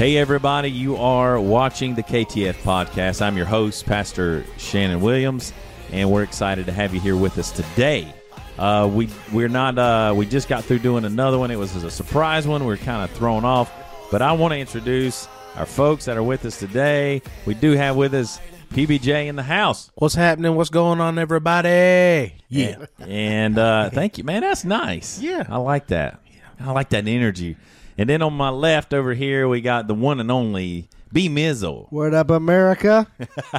Hey, everybody, you are watching the KTF podcast. I'm your host, Pastor Shannon Williams, and we're excited to have you here with us today. Uh, we we're not uh, we just got through doing another one. It was a surprise one. We are kind of thrown off, but I want to introduce our folks that are with us today. We do have with us PBJ in the house. What's happening? What's going on, everybody? Yeah, and uh, thank you, man. That's nice. Yeah. I like that. I like that energy. And then on my left over here, we got the one and only B Mizzle. What up, America?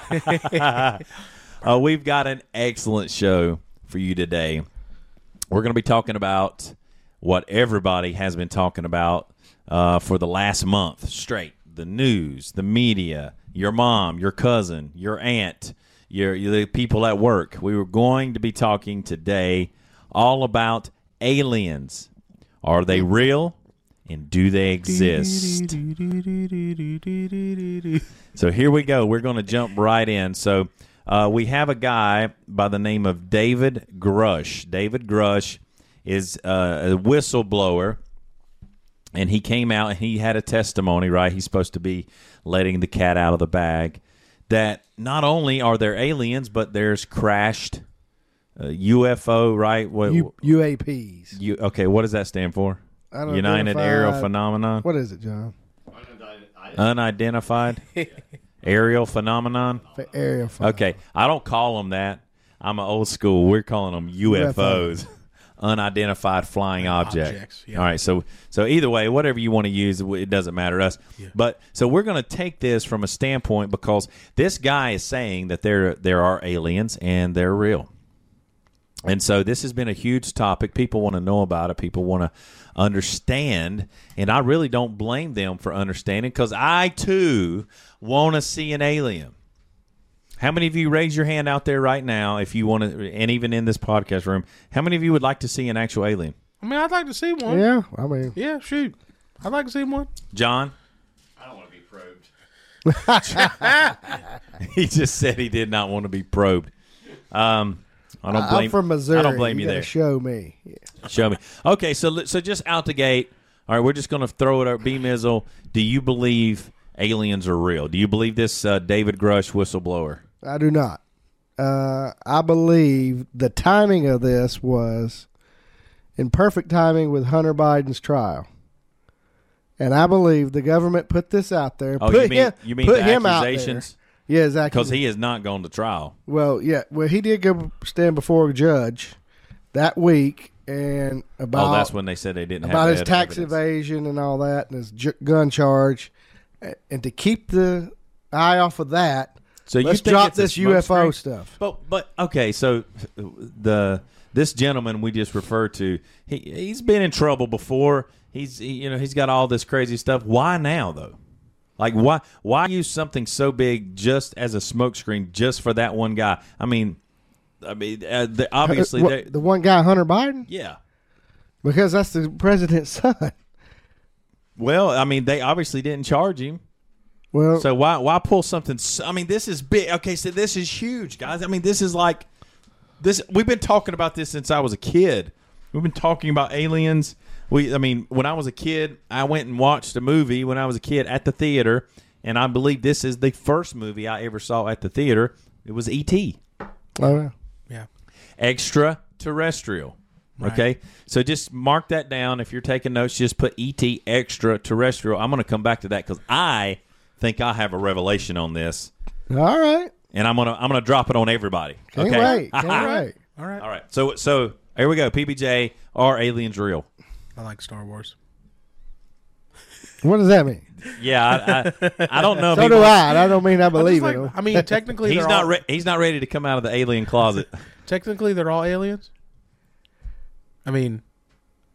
Uh, we've got an excellent show for you today. We're going to be talking about what everybody has been talking about uh, for the last month straight the news, the media, your mom, your cousin, your aunt, your, your the people at work. We were going to be talking today all about aliens. Are they real? And do they exist? So here we go. We're going to jump right in. So uh, we have a guy by the name of David Grusch. David Grusch is uh, a whistleblower, and he came out and he had a testimony. Right, he's supposed to be letting the cat out of the bag. That not only are there aliens, but there's crashed uh, UFO. Right? What? U- UAPs. you, okay, what does that stand for? United Aerial Phenomenon. What is it, John? Unidentified aerial phenomenon. For aerial. phi- Okay, I don't call them that. I'm an old school. We're calling them UFOs, unidentified flying object. Objects, yeah. All right, so so either way, whatever you want to use, it doesn't matter to us. But so we're going to take this from a standpoint because this guy is saying that there there are aliens and they're real. And so this has been a huge topic. People want to know about it. People want to understand. And I really don't blame them for understanding because I too want to see an alien. How many of you raise your hand out there right now if you want to, and even in this podcast room, how many of you would like to see an actual alien? I mean, I'd like to see one. Yeah, I mean, Yeah, shoot. I'd like to see one. John? I don't want to be probed. He just said he did not want to be probed. Um, I don't blame. I'm from Missouri. I don't blame you, gotta there. Show me. Yeah. Show me. Okay, so so just out the gate. All right, we're just going to throw it at B Mizzle. Do you believe aliens are real? Do you believe this uh, David Grusch whistleblower? I do not. Uh, I believe the timing of this was in perfect timing with Hunter Biden's trial. And I believe the government put this out there. Oh, put you mean him, you mean put the him out there. Yeah, exactly. Because he has not gone to trial. Well, yeah. Well, he did go stand before a judge that week, and oh, about oh, that's when they said they didn't about his tax evidence. evasion and all that, and his ju- gun charge, and to keep the eye off of that, So you let's think drop this UFO screen? stuff. But but okay, so the this gentleman we just referred to, he he's been in trouble before. He's he, you know he's got all this crazy stuff. Why now though? Like why why use something so big just as a smokescreen just for that one guy? I mean, I mean uh, the, obviously Uh, they- the one guy, Hunter Biden, yeah. because that's the president's son. Well, I mean they obviously didn't charge him. Well, So why why pull something? So, I mean, this is big. Okay, so this is huge, guys. I mean, this is like this. We've been talking about this since I was a kid. We've been talking about aliens. We, I mean, when I was a kid, I went and watched a movie when I was a kid at the theater, and I believe this is the first movie I ever saw at the theater. It was E.T. oh, Yeah. Yeah. Extraterrestrial. Okay, so just mark that down. If you're taking notes, just put ET extraterrestrial. I'm going to come back to that because I think I have a revelation on this, all right. and I'm gonna I'm gonna drop it on everybody. Can't okay, wait. Can't wait. All right. all right. So so here we go. PBJ are aliens real? I like Star Wars. What does that mean? Yeah, I I, I don't know. So do wants- I. I don't mean I I, just believe like- it. I mean, technically, He's not all, re- he's not ready to come out of the alien closet. technically they're all aliens. I mean,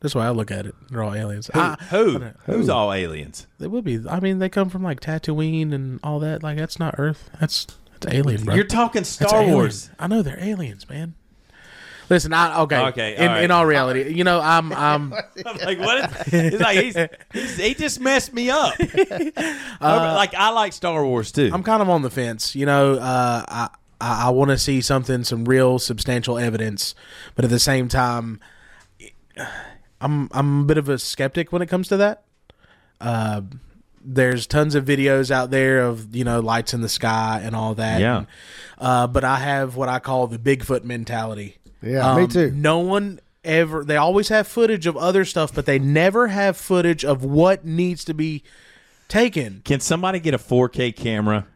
that's why I look at it. They're all aliens. Who? I- who? I- Who's all aliens? They would be. I mean, they come from like Tatooine and all that. Like that's not Earth. That's that's alien, bro. You're talking That's Star alien. Wars. I know they're aliens, man. Listen, I okay. Okay, In, all right. in all reality, you know, I'm I'm I'm like, what? Is, he's like, he's, he's, he just messed me up. like, I like Star Wars too. I'm kind of on the fence. You know, uh, I I, I want to see something, some real substantial evidence, but at the same time, I'm I'm a bit of a skeptic when it comes to that. Uh, there's tons of videos out there of you know lights in the sky and all that. Yeah. And, uh, but I have what I call the Bigfoot mentality. Yeah, me Um, too. No one ever. They always have footage of other stuff, but they never have footage of what needs to be taken. Can somebody get a 4K camera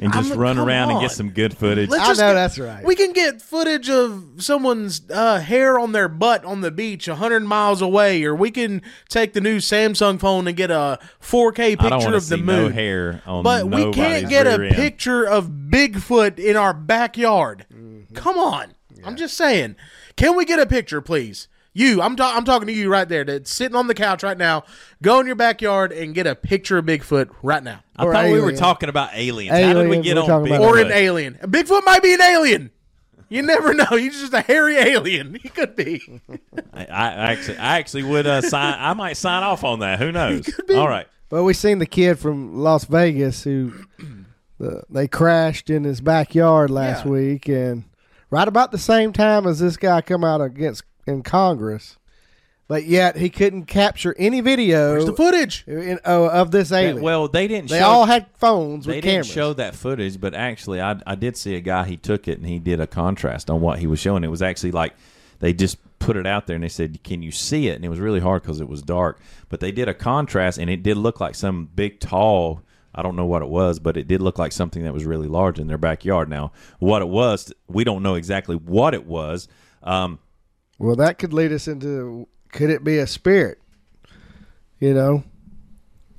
and I'm just run come around and get some good footage? Let's I know get- that's right. We can get footage of someone's uh, hair on their butt on the beach a hundred miles away, or we can take the new Samsung phone and get a 4K picture of the see moon. no hair on but we can't get a end. picture of Bigfoot in our backyard. Mm-hmm. Come on, I'm just saying. Can we get a picture, please? You, I'm ta- I'm talking to you right there. That's sitting on the couch right now. Go in your backyard and get a picture of Bigfoot right now, I Or thought we were aliens. talking about aliens. How did we Aliens, get we're on talking about Bigfoot? or an alien. Bigfoot might be an alien. You never know. He's just a hairy alien. He could be. I, I actually, I actually would uh, sign. I might sign off on that. Who knows? All right. Well, we seen the kid from Las Vegas who the, they crashed in his backyard last Yeah. week, and right about the same time as this guy come out against in Congress, but yet he couldn't capture any video There's the footage. in, oh, of this That- alien. well, they didn't. they show, all had phones They with didn't cameras. show that footage, but actually, I I did see a guy. He took it and he did a contrast on what he was showing. It was actually like they just put it out there and they said, "Can you see it?" And it was really hard because it was dark. But they did a contrast, and it did look like some big, tall. I don't know what it was, but it did look like something that was really large in their backyard. Now, what it was, we don't know exactly what it was. Um, Well, that could lead us into could it be a spirit? You know,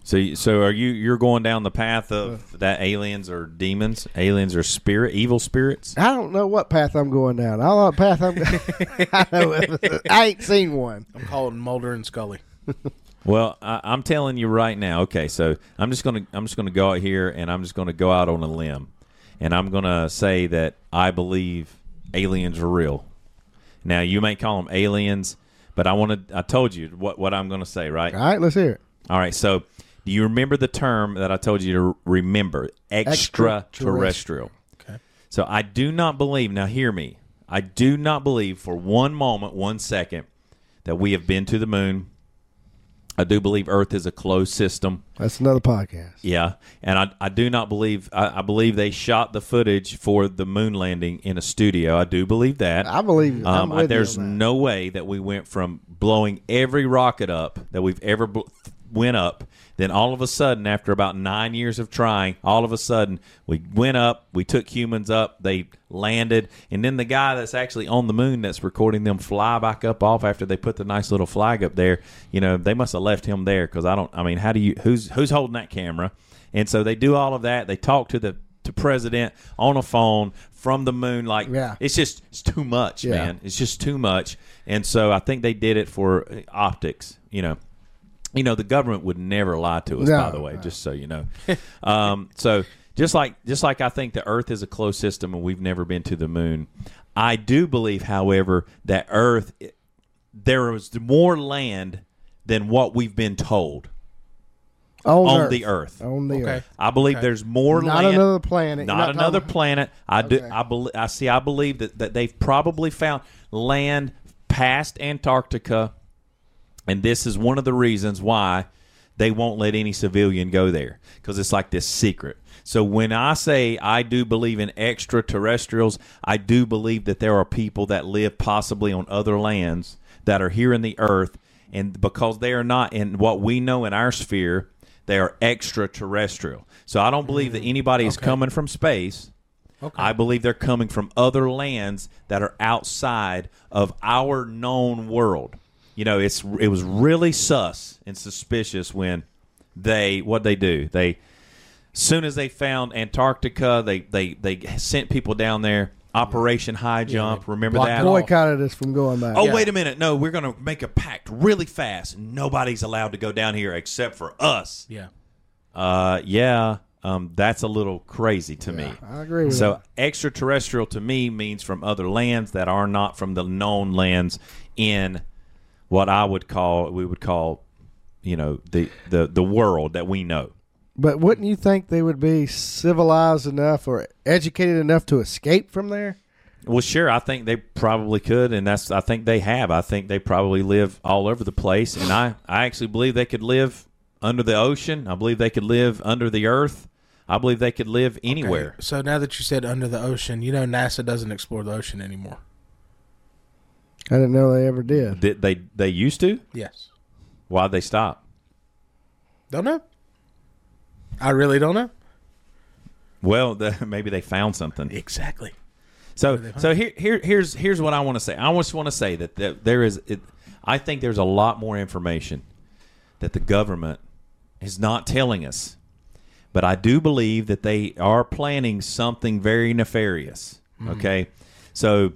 so, so are you? You're going down the path of that aliens or demons, aliens or spirit, evil spirits. I don't know what path I'm going down. I don't know what path I'm. I, know, I ain't seen one. I'm calling Mulder and Scully. Well, I, I'm telling you right now. Okay, so I'm just gonna I'm just gonna go out here and I'm just gonna go out on a limb, and I'm gonna say that I believe aliens are real. Now you may call them aliens, but I want to. I told you what what I'm gonna say, right? All right, let's hear it. All right. So do you remember the term that I told you to remember? Extraterrestrial. Okay. So I do not believe. Now hear me. I do not believe for one moment, one second, that we have been to the moon. I do believe Earth is a closed system. That's another podcast. Yeah, and I, I do not believe I, I believe they shot the footage for the moon landing in a studio. I do believe that. I believe. Um, you there's no way that we went from blowing every rocket up that we've ever bl- went up. Then all of a sudden, after about nine years of trying, all of a sudden we went up. We took humans up. They landed, and then the guy that's actually on the moon that's recording them fly back up off after they put the nice little flag up there. You know, they must have left him there because I don't. I mean, how do you? Who's who's holding that camera? And so they do all of that. They talk to the to president on a phone from the moon. Like Yeah. it's just it's too much, Yeah. man. It's just too much. And so I think they did it for uh, optics. You know, you know the government would never lie to us. No, by the way, no. just so you know. um, so just like just like I think the Earth is a closed system and we've never been to the moon. I do believe, however, that Earth there is more land than what we've been told on, on Earth. the Earth. On the Okay. Earth. I believe Okay. there's more land. Not land. another planet. Not, not another talking- planet. I do. Okay. I believe. I see. I believe that, that they've probably found land past Antarctica, and this is one of the reasons why they won't let any civilian go there because it's like this secret. So when I say I do believe in extraterrestrials, I do believe that there are people that live possibly on other lands that are here in the earth, and because they are not in what we know in our sphere, they are extraterrestrial. So I don't believe that mm. anybody is coming from space. Okay. I believe they're coming from other lands that are outside of our known world. You know, it's it was really sus and suspicious when they what they do. They soon as they found Antarctica, they they they sent people down there. Operation High Jump. Remember blocked that? it off. Boycotted us from going back. Oh, Yeah. wait a minute. No, we're going to make a pact really fast. Nobody's allowed to go down here except for us. Yeah. Uh, yeah, um, that's a little crazy to me. I agree with So that. extraterrestrial to me means from other lands that are not from the known lands in what I would call we would call, you know, the the the world that we know. But wouldn't you think they would be civilized enough or educated enough to escape from there? Well, sure. I think they probably could, and that's. I think they have. I think they probably live all over the place, and I, I actually believe they could live under the ocean. I believe they could live under the earth. I believe they could live anywhere. So now that you said under the ocean, you know NASA doesn't explore the ocean anymore. I didn't know they ever did. Did they they used to? Yes. Why'd they stop? Don't know. I really don't know. Well, the, maybe they found something. Exactly. So do they find? so here here here's here's what I want to say. I just want to say that, that there is it, I think there's a lot more information that the government is not telling us. But I do believe that they are planning something very nefarious. Mm-hmm. Okay? So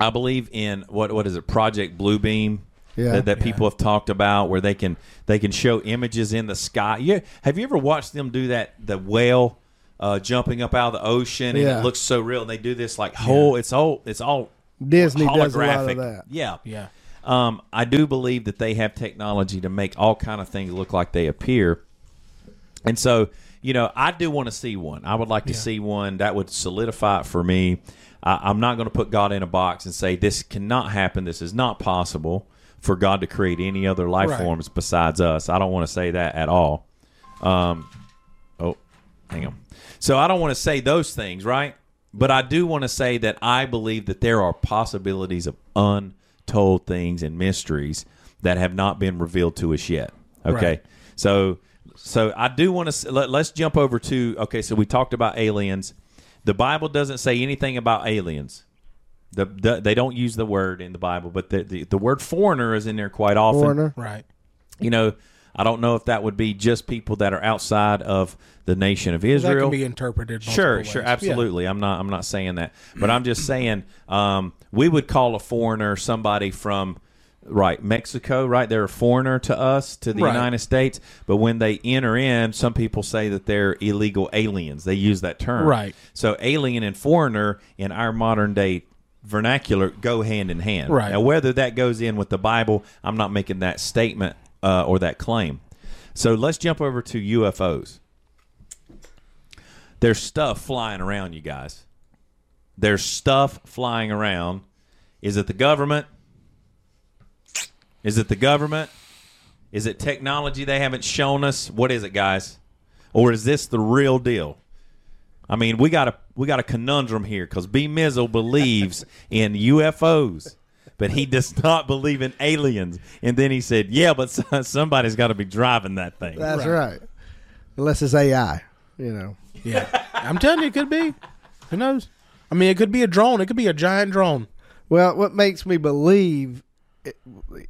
I believe in what what is it? Project Bluebeam. Yeah. that, that people have talked about where they can they can show images in the sky. Yeah, have you ever watched them do that? The whale uh, jumping up out of the ocean and Yeah. it looks so real. And they do this like whole. It's all it's all Disney holographic. does a lot of that. Yeah, Yeah. Um, I do believe that they have technology to make all kind of things look like they appear. And so, you know, I do want to see one. I would like to see one that would solidify it for me. I, I'm not going to put God in a box and say this cannot happen. This is not possible for God to create any other life Right. forms besides us. I don't want to say that at all. Um, oh, hang on. So I don't want to say those things, right? But I do want to say that I believe that there are possibilities of untold things and mysteries that have not been revealed to us yet. Okay, Right. so so I do want to let, let's jump over to okay. So we talked about aliens. The Bible doesn't say anything about aliens. The, the they don't use the word in the Bible, but the, the the word foreigner is in there quite often Foreigner. Right. you know, I don't know if that would be just people that are outside of the nation of That Israel. can be interpreted. Sure, multiple sure, ways. absolutely. I'm not. I'm not saying that, but I'm just saying um, we would call a foreigner somebody from right Mexico. Right, they're a foreigner to us to the Right. United States. But when they enter in, some people say that they're illegal aliens. They use that term. Right. So alien and foreigner in our modern day vernacular go hand in hand. Right. Now, whether that goes in with the Bible, I'm not making that statement uh, or that claim. So let's jump over to UFOs. There's stuff flying around, you guys. There's stuff flying around. Is it the government? Is it the government? Is it technology they haven't shown us? What is it, guys? Or is this the real deal? I mean, we got a we got a conundrum here because B Mizzle believes in UFOs, but he does not believe in aliens. And then he said, "Yeah, but somebody's got to be driving that thing." That's right. Unless it's AI, you know. Yeah. I'm telling you, it could be. Who knows? I mean, it could be a drone. It could be a giant drone. Well, what makes me believe, it-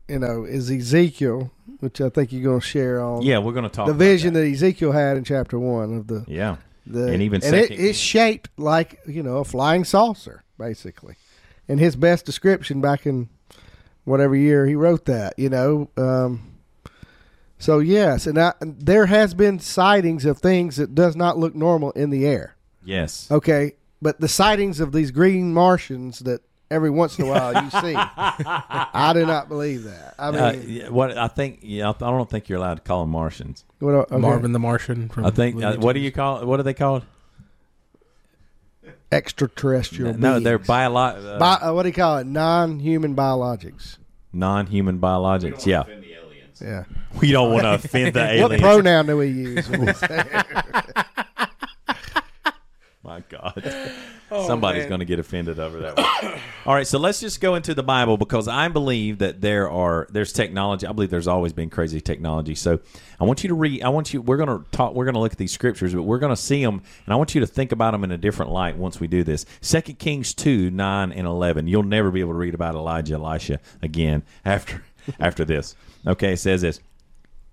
you know, is Ezekiel, which I think you're going to share on. Yeah, we're going to talk The vision that. that Ezekiel had in chapter one of the Yeah, the and even and it, it's shaped like you know a flying saucer basically and his best description back in whatever year he wrote that you know um, so yes and I, there has been sightings of things that does not look normal in the air yes. okay but the sightings of these green martians that every once in a while you see i do not believe that i mean Uh, yeah, what I think, yeah, I don't think you're allowed to call them Martians. what, okay. Marvin the Martian. From I think. Uh, what do you call? What are they called? extraterrestrial No, they're beings. biolo- uh, Bi- uh, what do you call it non-human biologics non-human biologics. Yeah, the aliens. yeah we don't want to offend the aliens. What aliens. pronoun do we use? say My oh, Somebody's going to get offended over that one. All right, so let's just go into the Bible because I believe that there are there's technology. I believe there's always been crazy technology. So I want you to read. I want you. We're going to talk. We're going to look at these scriptures, but we're going to see them, and I want you to think about them in a different light once we do this. Second Kings two nine and eleven. You'll never be able to read about Elijah, Elisha again after after this. Okay, it says this.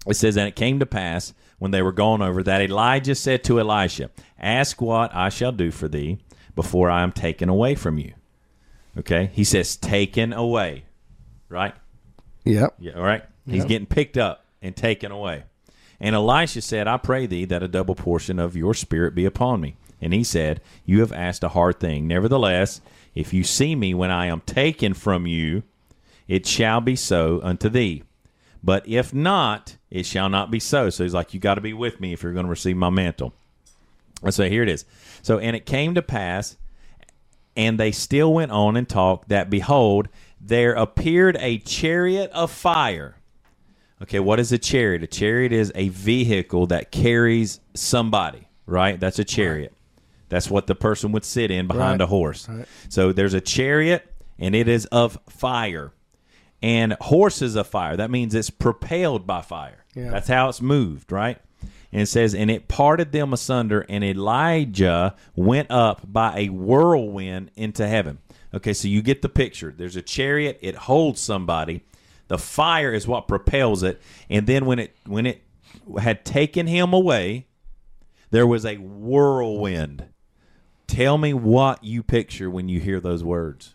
It says, And it came to pass when they were gone over that Elijah said to Elisha, Ask what I shall do for thee before I am taken away from you. Okay? He says, Taken away. Right? Yep. Yeah, all right? He's getting picked up and taken away. And Elisha said, I pray thee that a double portion of your spirit be upon me. And he said, You have asked a hard thing. Nevertheless, if you see me when I am taken from you, it shall be so unto thee. But if not, it shall not be so. So he's like, You got to be with me if you're going to receive my mantle. And so here it is. So, and it came to pass, and they still went on and talked, that behold, there appeared a chariot of fire Okay, what is a chariot? A chariot is a vehicle that carries somebody, right? That's a chariot. That's what the person would sit in behind Right. a horse. Right. So there's a chariot, and it is of fire. And horses of fire. That means it's propelled by fire. Yeah. That's how it's moved, right? And it says, and it parted them asunder, and Elijah went up by a whirlwind into heaven. Okay, so you get the picture. There's a chariot, it holds somebody. The fire is what propels it. And then when it when it had taken him away, there was a whirlwind. Tell me what you picture when you hear those words.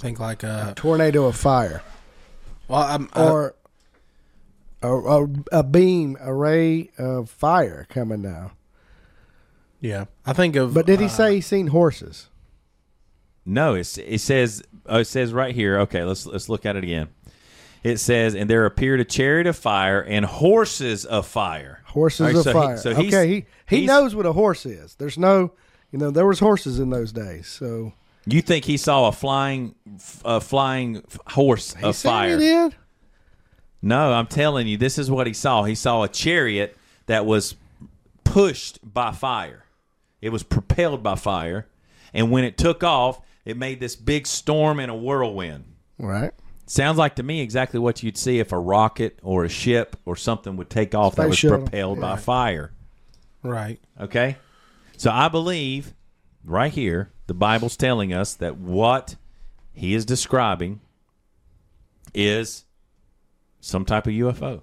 Think like a Tornado of fire. well, I'm, uh, Or a, a, a beam, a ray of fire coming down. yeah. I think of. But did he uh, say he's seen horses? No, it's, it says oh, it says right here. Okay, let's let's look at it again. It says, "And there appeared a chariot of fire and horses of fire." Horses All right, of so he- fire. so okay, he he knows what a horse is. There's no, you know, there was horses in those days. So You think he saw a flying, a flying horse of fire? he did. No, I'm telling you, this is what he saw. He saw a chariot that was pushed by fire. It was propelled by fire, and when it took off, it made this big storm and a whirlwind. Right. Sounds like to me exactly what you'd see if a rocket or a ship or something would take off that was shuttle. propelled by fire. right. Okay? So I believe right here, the Bible's telling us that what he is describing is some type of UFO.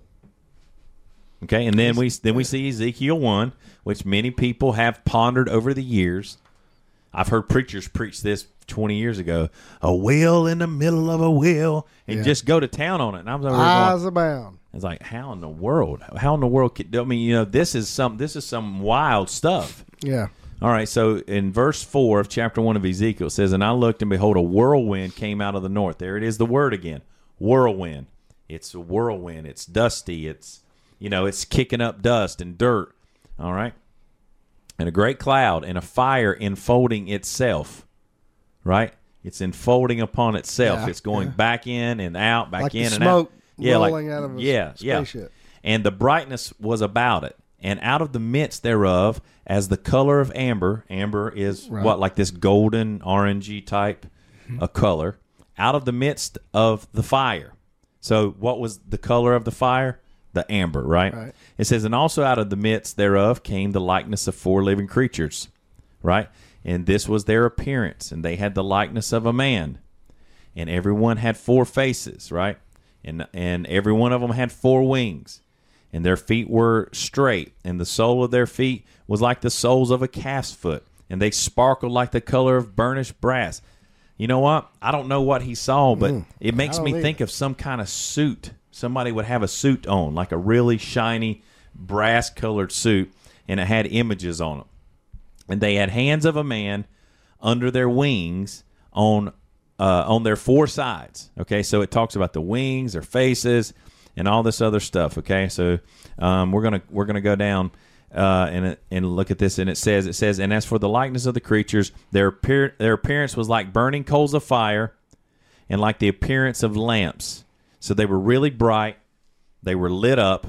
Okay, and then we then we see Ezekiel 1, which many people have pondered over the years. I've heard preachers preach this 20 years ago, a wheel in the middle of a wheel, and Yeah. just go to town on it. And I was there Eyes going, abound. it's like, how in the world? How in the world? Could, I mean, you know, this is some this is some wild stuff. Yeah. All right, so in verse 4 of chapter 1 of Ezekiel it says, And I looked, and behold, a whirlwind came out of the north. There it is, the word again whirlwind. It's a whirlwind. It's dusty. It's, you know, it's kicking up dust and dirt. All right. And a great cloud and a fire enfolding itself. Right? It's enfolding upon itself. Yeah, it's going yeah. back in and out, back Like in and out. Yeah, rolling like, out of a yeah, yeah. And the brightness was about it, and out of the midst thereof, as the color of amber, amber is Right. what like this golden orangey type mm-hmm. a color, out of the midst of the fire. So, what was the color of the fire? The amber, right? Right. It says, and also out of the midst thereof came the likeness of four living creatures, right? And this was their appearance, and they had the likeness of a man and everyone had four faces, right? And and every one of them had four wings, and their feet were straight, and the sole of their feet was like the soles of a calf's foot, and they sparkled like the color of burnished brass. You know what? I don't know what he saw, but it makes Mm. Me don't think of some kind of suit. Somebody would have a suit on, like a really shiny brass colored suit, and it had images on it and they had hands of a man under their wings on uh, on their four sides. Okay, so it talks about the wings, their faces, and all this other stuff. Okay, so um, we're gonna we're gonna go down uh, and and look at this, and it says it says, and as for the likeness of the creatures, their appear- their appearance was like burning coals of fire, and like the appearance of lamps. So they were really bright. They were lit up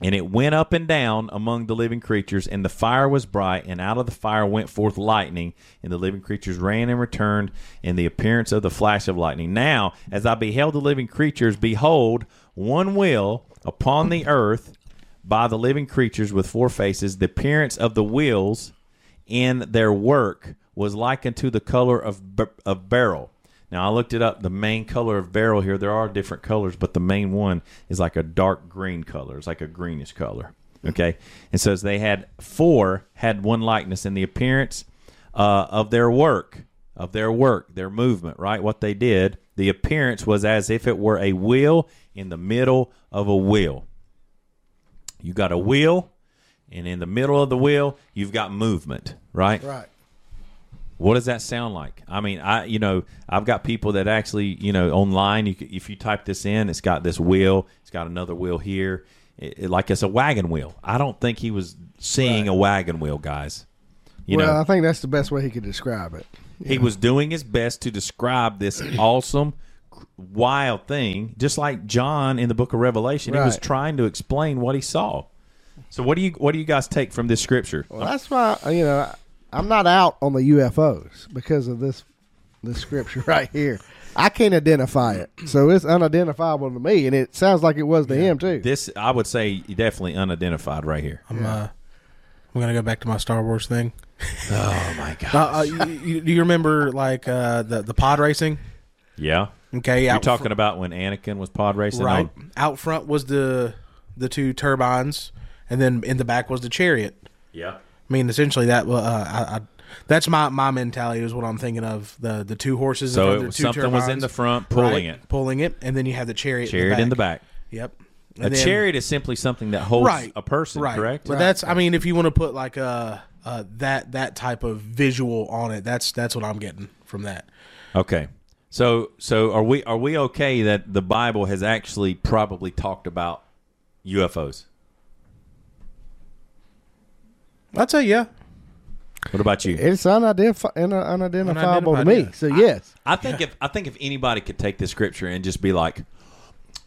and it went up and down among the living creatures, and the fire was bright, and out of the fire went forth lightning, and the living creatures ran and returned in the appearance of the flash of lightning. Now, as I beheld the living creatures, behold, one wheel upon the earth by the living creatures with four faces, the appearance of the wheels in their work was like unto the color of, of beryl. Now I looked it up. The main color of beryl here, there are different colors, but the main one is like a dark green color. It's like a greenish color. Okay, and so as they had four had one likeness in the appearance uh, of their work, of their work, their movement. Right, what they did. The appearance was as if it were a wheel in the middle of a wheel. You got a wheel, and in the middle of the wheel, you've got movement. Right. Right. What does that sound like? I mean, I you know I've got people that actually you know online. You, if you type this in, it's got this wheel. It's got another wheel here, it, it- like it's a wagon wheel. I don't think he was seeing a wagon wheel, guys. You well, know, I think that's the best way he could describe it. he was doing his best to describe this awesome wild thing, just like John in the book of Revelation. He was trying to explain what he saw. So what do you what do you guys take from this scripture? Well, that's why you know I'm not out on the UFOs because of this this scripture right here. I can't identify it, so it's unidentifiable to me, and it sounds like it was to him too. This I would say definitely unidentified right here. I'm uh, I'm gonna go back to my Star Wars thing. Oh my god. Uh, uh, you, you, do you remember like uh, the the pod racing? Yeah. Okay, You're out talking about when Anakin was pod racing right on- out front was the the two turbines, and then in the back was the chariot. Yeah. I mean, essentially that. Uh, I, I, that's my my mentality is what I'm thinking of the the two horses. So front it the two something was in the front pulling Right, it. pulling it, and then you have the chariot. Chariot in the back. Yep. A then- chariot is simply something that holds right a person, right. correct? But that's I mean, if you want to put like a uh, that that type of visual on it, that's that's what I'm getting from that. Okay. So so are we are we okay that the Bible has actually probably talked about UFOs? I'd say yeah. What about you? It's unidentifi- un- unidentifiable to me. Unidentified. So yes, I think if I think if anybody could take this scripture and just be like,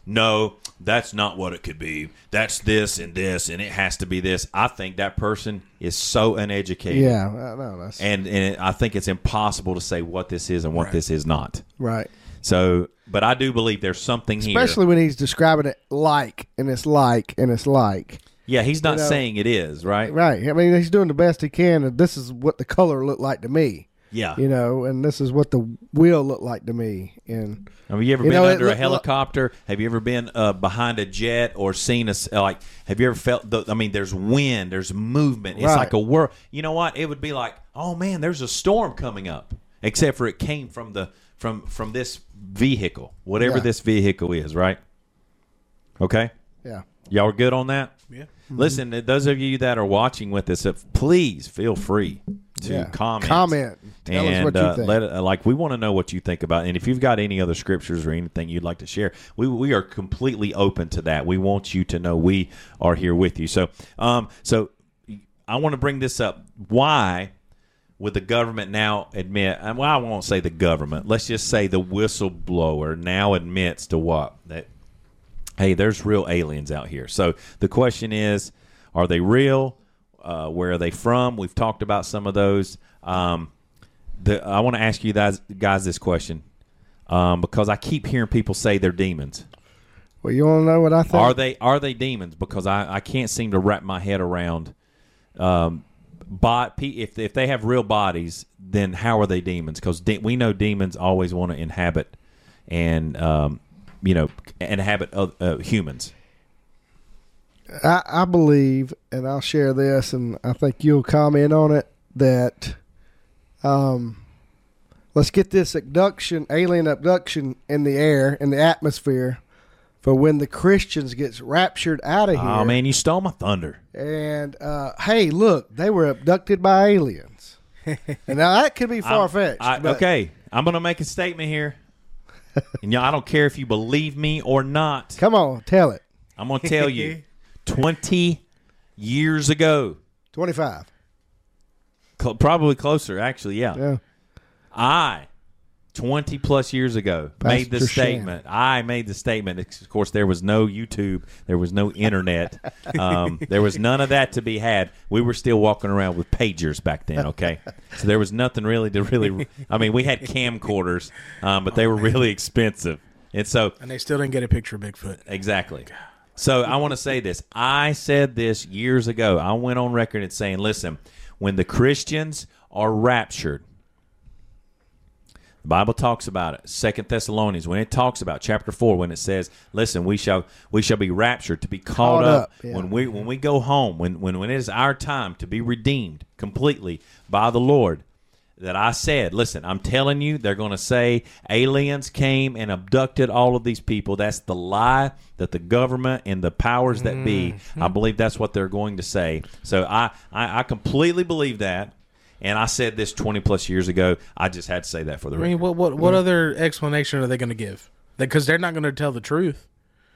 no, that's not what it could be. That's this and this, and it has to be this. I think that person is so uneducated. yeah, no, that's And and I think it's impossible to say what this is and what this is not. right. So, but I do believe there's something here. Especially when he's describing it like, and it's like, and it's like. yeah, he's not you know, saying it is right. Right. I mean, he's doing the best he can, and this is what the color looked like to me. Yeah. You know, and this is what the wheel looked like to me. And Have you ever You been know, under a look- helicopter? Have you ever been uh, behind a jet or seen a s- like? Have you ever felt? The, I mean, there's wind, there's movement. It's Right. like a world. You know what? It would be like, oh man, there's a storm coming up. Except for it came from the from from this vehicle, whatever Yeah. this vehicle is, right? Okay, yeah, y'all are good on that. Yeah. Listen, uh, those of you that are watching with us, uh, please feel free to yeah. comment. Comment. Tell and us what you uh, think. let it, uh, like we want to know what you think about. it. And if you've got any other scriptures or anything you'd like to share, we we are completely open to that. We want you to know we are here with you. So um so I want to bring this up. Why would the government now admit? and, Well, I won't say the government. Let's just say the whistleblower now admits to what that hey, there's real aliens out here. So the question is, are they real? Uh, where are they from? We've talked about some of those. Um, the, I want to ask you guys, guys this question um, because I keep hearing people say they're demons. well, you want to know what I think? Are they are they demons? Because I, I can't seem to wrap my head around. Um, bot if if they have real bodies, then how are they demons? Because de- we know demons always want to inhabit and um, you know inhabit uh, uh, humans. I, I believe, and I'll share this, and I think you'll comment on it. That, um, let's get this abduction, alien abduction, in the air, in the atmosphere, for when the Christians gets raptured out of here. Oh man, you stole my thunder. And uh, hey, look, they were abducted by aliens. and now that could be far fetched. I- okay, I'm going to make a statement here, and y'all, I don't care if you believe me or not. Come on, tell it. I'm going to tell you, 20 years ago, Twenty-five. cl- probably closer, actually, yeah. Yeah. I, 20 plus years ago, made the Pastor Shan. statement. I made the statement. Of course, there was no YouTube, there was no internet, um, there was none of that to be had. We were still walking around with pagers back then, okay? So there was nothing really to really. I mean, we had camcorders, um, but they were really expensive. And so And they still didn't get a picture of Bigfoot. Exactly. So I want to say this. I said this years ago. I went on record and saying, listen, when the Christians are raptured, the Bible talks about it. Second Thessalonians, when it talks about chapter four, when it says, "Listen, we shall we shall be raptured to be caught, up, up, yeah. when we when we go home, when when when it is our time to be redeemed completely by the Lord." That I said, listen, I'm telling you, they're going to say aliens came and abducted all of these people. That's the lie that the government and the powers that be. I believe that's what they're going to say. So I, I, I completely believe that. And I said this 20 plus years ago. I just had to say that for the I record. mean, what what what other explanation are they going to give? Because they're not going to tell the truth.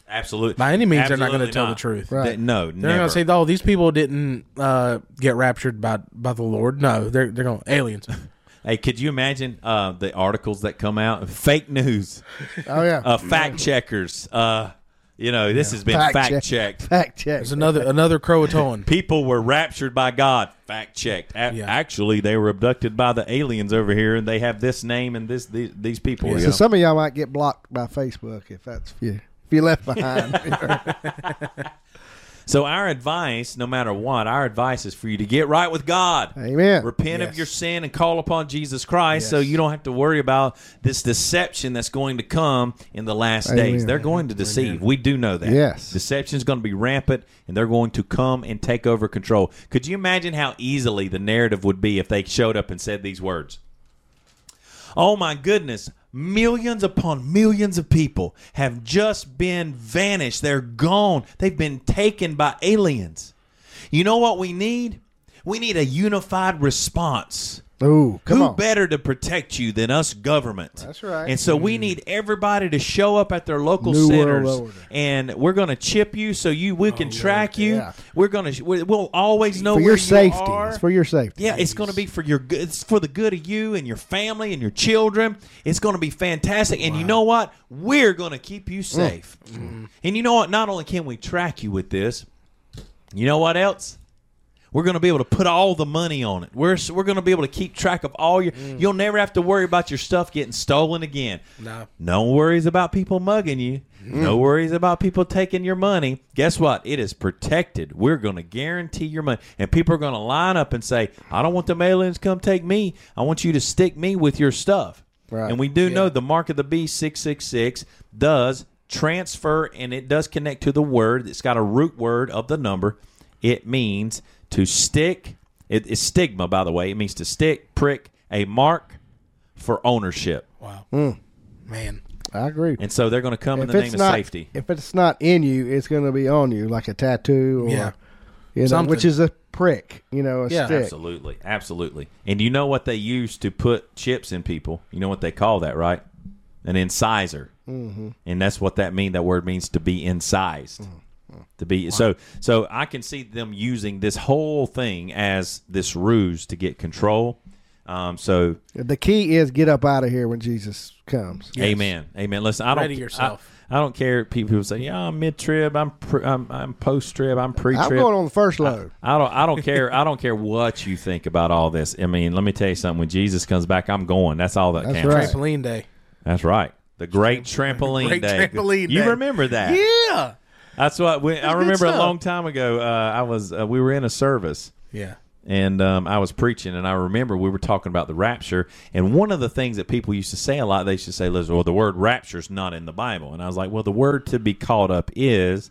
Absolutely. By any means, they're not going to tell the truth. Right. They- no, They're never. going to say, "Oh, these people didn't uh, get raptured by by the Lord." No, they're they're going aliens. Hey, could you imagine uh, the articles that come out? Fake news, Oh yeah. uh, fact checkers. Uh, you know, this has been fact, check- checked. Fact check. There's another another Croatoan. People were raptured by God. Fact checked. A- Yeah. Actually, they were abducted by the aliens over here, and they have this name and this these, these people. you So know? some of y'all might get blocked by Facebook if that's if you if you left behind. So our advice, no matter what, our advice is for you to get right with God. Amen. Repent of your sin and call upon Jesus Christ so you don't have to worry about this deception that's going to come in the last Amen. days. They're going to deceive. We do know that. Yes. Deception is going to be rampant and they're going to come and take over control. Could you imagine how easily the narrative would be if they showed up and said these words? Oh my goodness. Millions upon millions of people have just been vanished. They're gone. They've been taken by aliens. You know what we need? We need a unified response. Ooh, come Who on. better to protect you than us government? That's right. And so we mm-hmm. need everybody to show up at their local New centers, order. and we're going to chip you so you we oh, can track you. yeah. We're going to we'll always know for where your you safety. are. It's for your safety. Yeah, it's going to be for your good. It's for the good of you and your family and your children. It's going to be fantastic. And you know what? We're going to keep you mm. safe. Mm-hmm. And you know what? Not only can we track you with this, you know what else? We're going to be able to put all the money on it. We're we're going to be able to keep track of all your. Mm. You'll never have to worry about your stuff getting stolen again. No. No worries about people mugging you. Mm. No worries about people taking your money. Guess what? It is protected. We're going to guarantee your money. And people are going to line up and say, I don't want the aliens come take me. I want you to stick me with your stuff. Right. And we do know the mark of the beast 666 does transfer and it does connect to the word. It's got a root word of the number. It means to stick. It is stigma, by the way. It means to stick, prick, a mark for ownership. Wow. Hmm. Man. I agree. And so they're going to come in the it's name of safety. if it's not in you, it's going to be on you, like a tattoo, or Yeah. you know, Something. which is a prick, you know, a Yeah. stick. Absolutely, absolutely. And you know what they use to put chips in people? You know what they call that, right? An incisor. Mm-hmm. And that's what that mean. That word means to be incised. Mm-hmm. To be so so I can see them using this whole thing as this ruse to get control. Um, so The key is get up out of here when Jesus comes. amen, amen. Listen, I don't Ready yourself. I, I don't care. People say, "Yeah, I'm mid trib. I'm pre, I'm, I'm post trib. I'm pre trip. I'm going on the first load. I don't. I don't care. I don't care what you think about all this. I mean, let me tell you something. When Jesus comes back, I'm going. That's all that That's counts. right. Trampoline day. That's right. The great trampoline Great day. trampoline you day. remember that? Yeah. That's what we, I remember a long time ago. Uh, I was uh, we were in a service Yeah. and um, I was preaching, and I remember we were talking about the rapture. And one of the things that people used to say a lot, they used to say, "Listen, well, the word rapture is not in the Bible." And I was like, "Well, the word to be caught up is."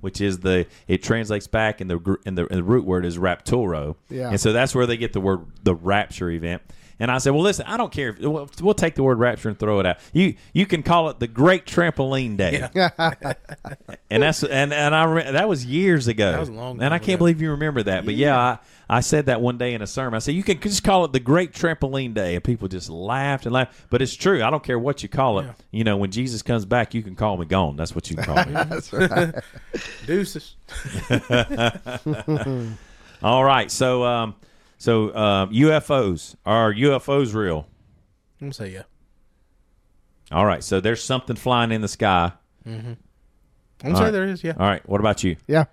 Which is the it translates back and the and the, and the root word is rapturo, Yeah. and so that's where they get the word the rapture event. And I said, well, listen, I don't care. If, we'll, we'll take the word rapture and throw it out. You you can call it the Great Trampoline Day, and that's and and I rem- that was years ago. That was a long And I can't ago. believe you remember that. But yeah, I, I said that one day in a sermon. I said you can just call it the Great Trampoline Day, and people just laughed and laughed. But it's true. I don't care what you call it. You know, when Jesus comes back, you can call me gone. That's what you can call me. That's right. Deuces. All right. So um, so um, UFOs are UFOs real? I'm gonna say yeah. All right. So there's something flying in the sky. I'm gonna say right. there is. Yeah. All right. What about you? yeah.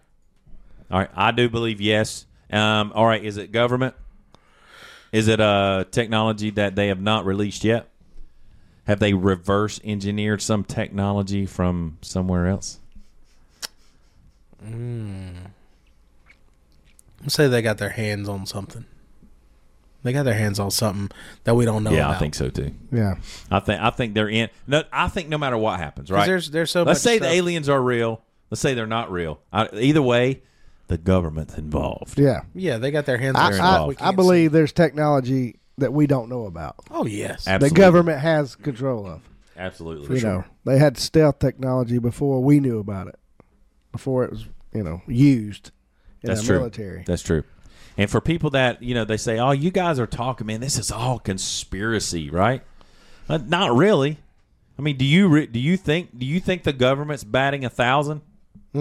All right, I do believe yes. Um, all right, is it government? Is it uh, technology that they have not released yet? Have they reverse engineered some technology from somewhere else? I'm gonna say they got their hands on something. They got their hands on something that we don't know yeah, about. I think so too. Yeah. I think I think they're in. No, I think no matter what happens, right? There's there's so Let's much say stuff. the aliens are real. Let's say they're not real. I, either way, the government's involved. Yeah. Yeah, they got their hands I, on I, I can't believe there's technology that we don't know about. Oh yes. Absolutely. The government has control of. Absolutely. you know, they had stealth technology before we knew about it. Before it was, you know, used in That's the true. military. That's true. And for people that you know, they say, "Oh, you guys are talking, man. This is all conspiracy, right?" Uh, not really. I mean, do you re- do you think do you think the government's batting a thousand?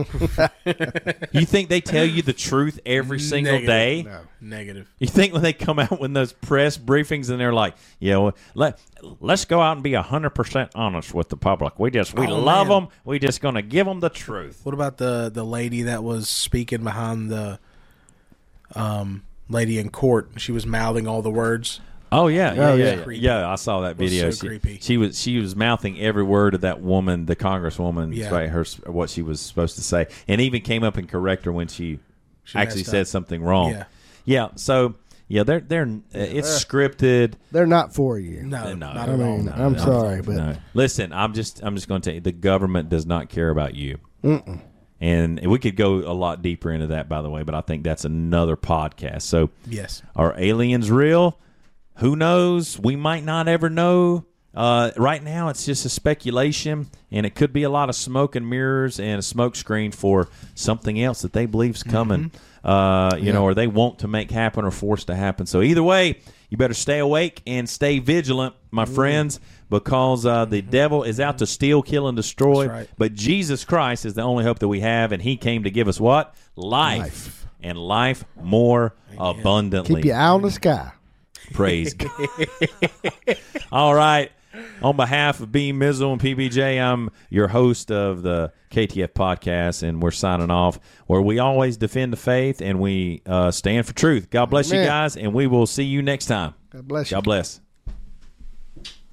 you think they tell you the truth every single Negative. day? No, negative. You think when they come out with those press briefings and they're like, "Yeah, well, let let's go out and be hundred percent honest with the public. We just we Oh, love man. them. We just gonna give them the truth." What about the the lady that was speaking behind the um lady in court? She was mouthing all the words. Oh yeah, yeah, Oh, yeah, yeah. yeah. I saw that Was video. so she, creepy. she was she was mouthing every word of that woman, the congresswoman, Yeah. right, her what she was supposed to say, and even came up and correct her when she, She actually said up. something wrong. Yeah. yeah. So yeah, they're they're uh, it's scripted. They're not for you. No, No, not I at all. mean, no, I'm no, sorry, but No. Listen, I'm just I'm just going to tell you, the government does not care about you. And we could go a lot deeper into that, by the way, but I think that's another podcast. So, Yes. are aliens real? Who knows? We might not ever know. Uh, right now, it's just a speculation, and it could be a lot of smoke and mirrors and a smoke screen for something else that they believe's coming. Uh, you know, or they want to make happen or force to happen. So either way, you better stay awake and stay vigilant, my friends, because uh, the devil is out to steal, kill, and destroy. That's right. But Jesus Christ is the only hope that we have, and He came to give us what life, Life. and life more abundantly. keep your eye on the sky. Praise God. All right. On behalf of Beam Mizzle and PBJ, I'm your host of the KTF podcast, and we're signing off where we always defend the faith and we uh, stand for truth. God bless you guys, and we will see you next time. God bless you. God bless.